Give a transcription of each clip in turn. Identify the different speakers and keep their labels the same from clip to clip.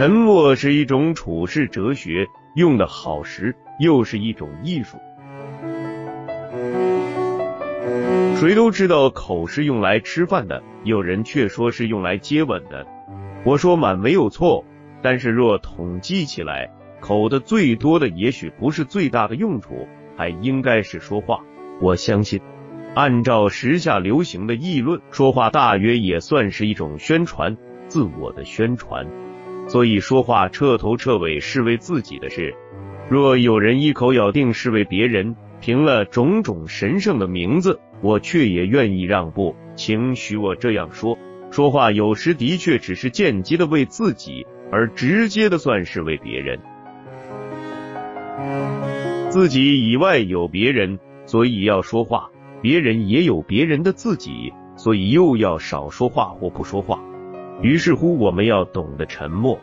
Speaker 1: 沉默是一种处世哲学，用的好时又是一种艺术。谁都知道口是用来吃饭的，有人却说是用来接吻的。我说满没有错，但是若统计起来，口的最多的也许不是最大的用处，还应该是说话。我相信，按照时下流行的议论，说话大约也算是一种宣传，自我的宣传。所以说话彻头彻尾是为自己的事。若有人一口咬定是为别人，凭了种种神圣的名字，我却也愿意让步，请许我这样说。说话有时的确只是间接的为自己，而直接的算是为别人。自己以外有别人，所以要说话；别人也有别人的自己，所以又要少说话或不说话。于是乎，我们要懂得沉默。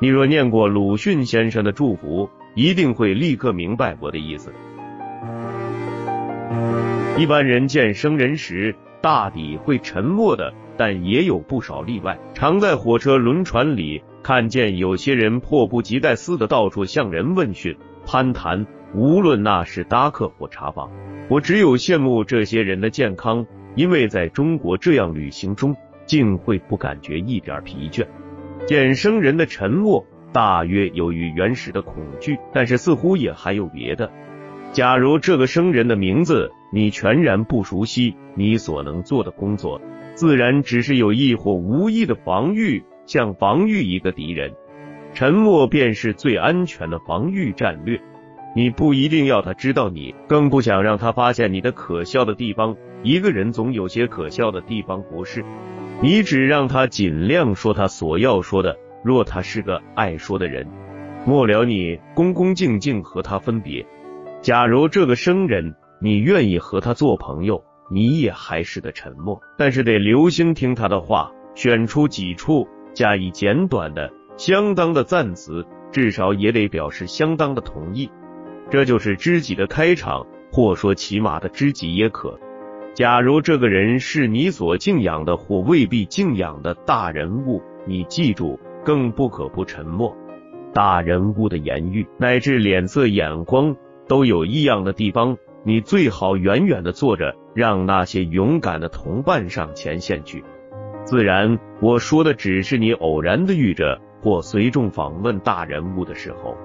Speaker 1: 你若念过鲁迅先生的祝福，一定会立刻明白我的意思。一般人见生人时，大抵会沉默的。但也有不少例外，常在火车、轮船里看见有些人迫不及待似的到处向人问讯、攀谈，无论那是搭客或查房。我只有羡慕这些人的健康，因为在中国这样旅行中，竟会不感觉一点疲倦。见生人的沉默，大约由于原始的恐惧，但是似乎也还有别的。假如这个生人的名字你全然不熟悉，你所能做的工作。自然只是有意或无意的防御，像防御一个敌人。沉默便是最安全的防御战略。你不一定要他知道你，更不想让他发现你的可笑的地方。一个人总有些可笑的地方，不是？你只让他尽量说他所要说的。若他是个爱说的人，末了你恭恭敬敬和他分别。假如这个生人，你愿意和他做朋友。你也还是得沉默，但是得留心听他的话，选出几处加以简短的、相当的赞词，至少也得表示相当的同意。这就是知己的开场，或说起码的知己也可。假如这个人是你所敬仰的或未必敬仰的大人物，你记住，更不可不沉默。大人物的言语乃至脸色、眼光都有异样的地方。你最好远远的坐着，让那些勇敢的同伴上前线去。自然，我说的只是你偶然的遇着或随众访问大人物的时候。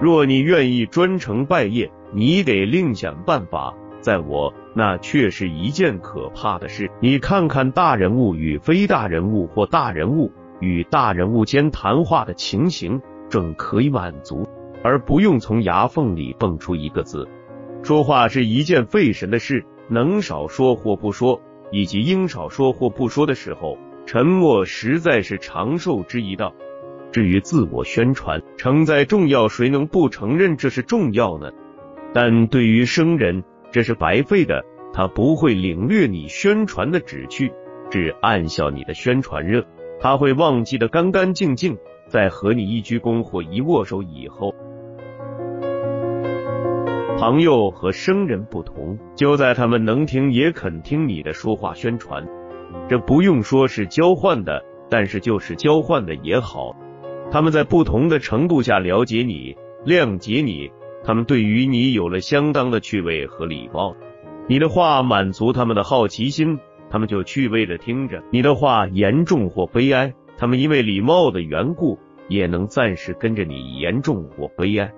Speaker 1: 若你愿意专程拜谒，你得另想办法。在我那却是一件可怕的事。你看看大人物与非大人物或大人物与大人物间谈话的情形，正可以满足，而不用从牙缝里蹦出一个字。说话是一件费神的事，能少说或不说，以及应少说或不说的时候，沉默实在是长寿之一道。至于自我宣传，承载重要，谁能不承认这是重要呢？但对于生人，这是白费的，他不会领略你宣传的旨趣，只暗笑你的宣传热，他会忘记的干干净净，在和你一鞠躬或一握手以后。朋友和生人不同，就在他们能听也肯听你的说话宣传。这不用说是交换的，但是就是交换的也好。他们在不同的程度下了解你、谅解你，他们对于你有了相当的趣味和礼貌。你的话满足他们的好奇心，他们就趣味的听着；你的话严重或悲哀，他们因为礼貌的缘故，也能暂时跟着你严重或悲哀。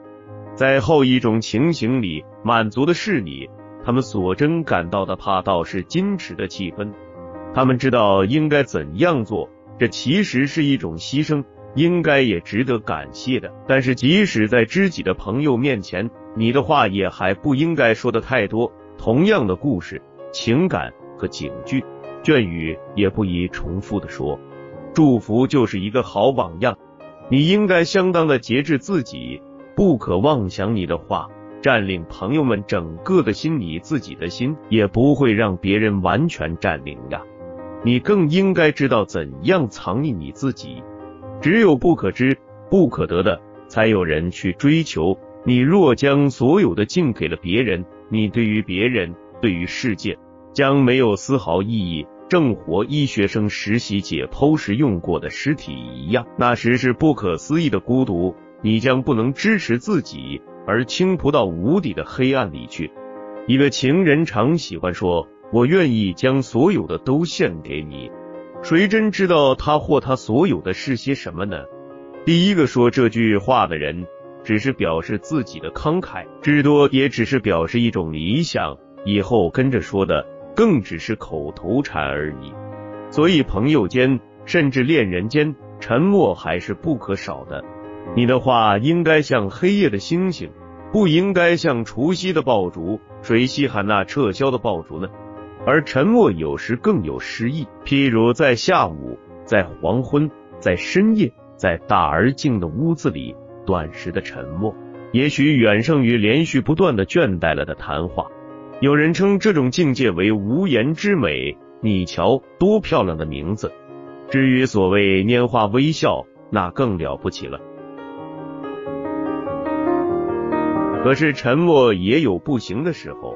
Speaker 1: 在后一种情形里，满足的是你，他们所真感到的怕倒是矜持的气氛。他们知道应该怎样做，这其实是一种牺牲，应该也值得感谢的。但是即使在知己的朋友面前，你的话也还不应该说的太多。同样的故事、情感和警句、眷语也不宜重复的说。祝福就是一个好榜样，你应该相当的节制自己。不可妄想你的话占领朋友们整个的心，你自己的心也不会让别人完全占领呀。你更应该知道怎样藏匿你自己。只有不可知、不可得的，才有人去追求。你若将所有的敬给了别人，你对于别人、对于世界，将没有丝毫意义。正活医学生实习解剖时用过的尸体一样。那时是不可思议的孤独，你将不能支持自己，而倾扑到无底的黑暗里去。一个情人常喜欢说：“我愿意将所有的都献给你。”谁真知道他或他所有的是些什么呢？第一个说这句话的人，只是表示自己的慷慨，至多也只是表示一种理想。以后跟着说的，更只是口头禅而已。所以朋友间，甚至恋人间，沉默还是不可少的。你的话应该像黑夜的星星，不应该像除夕的爆竹。谁稀罕那撤销的爆竹呢？而沉默有时更有诗意，譬如在下午，在黄昏，在深夜，在大而静的屋子里，短时的沉默，也许远胜于连续不断的倦怠了的谈话。有人称这种境界为无言之美。你瞧，多漂亮的名字！至于所谓拈花微笑，那更了不起了。可是沉默也有不行的时候。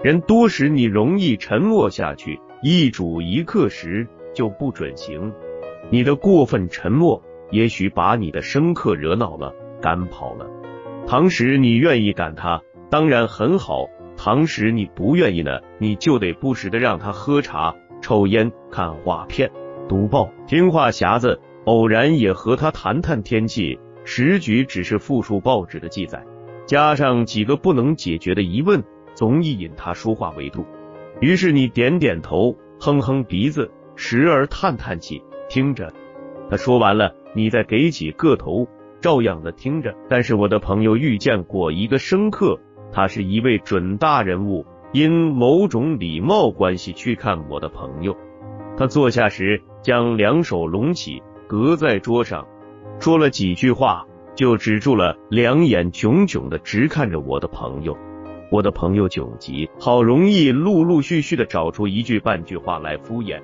Speaker 1: 人多时，你容易沉默下去；一主一客时，就不准行。你的过分沉默，也许把你的生客惹恼了，赶跑了。唐时你愿意赶他，当然很好；唐时你不愿意呢，你就得不时的让他喝茶、抽烟、看画片、读报、听话匣子，偶然也和他谈谈天气。时局只是复述报纸的记载，加上几个不能解决的疑问。总以引他说话为度，于是你点点头，哼哼鼻子，时而叹叹气，听着。他说完了，你再给几个头，照样的听着。但是我的朋友遇见过一个生客，他是一位准大人物，因某种礼貌关系去看我的朋友。他坐下时，将两手拢起，搁在桌上，说了几句话，就止住了，两眼炯炯的直看着我的朋友。我的朋友窘极，好容易陆陆续续的找出一句半句话来敷衍，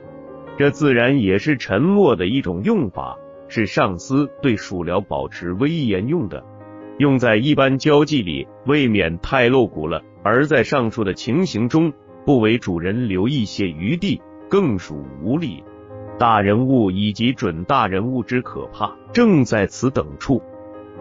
Speaker 1: 这自然也是沉默的一种用法，是上司对属僚保持威严用的，用在一般交际里未免太露骨了。而在上述的情形中，不为主人留一些余地，更属无礼。大人物以及准大人物之可怕，正在此等处。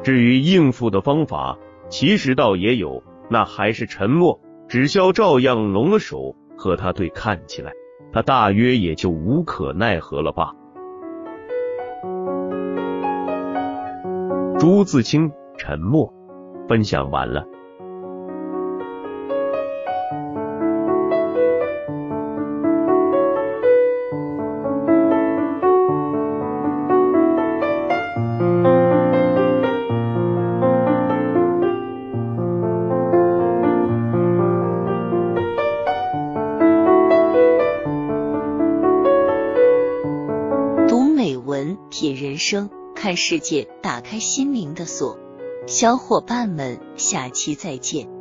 Speaker 1: 至于应付的方法，其实倒也有。那还是沉默，只消照样拢了手和他对看起来，他大约也就无可奈何了吧。朱自清沉默，分享完了。
Speaker 2: 生看世界，打开心灵的锁。小伙伴们，下期再见。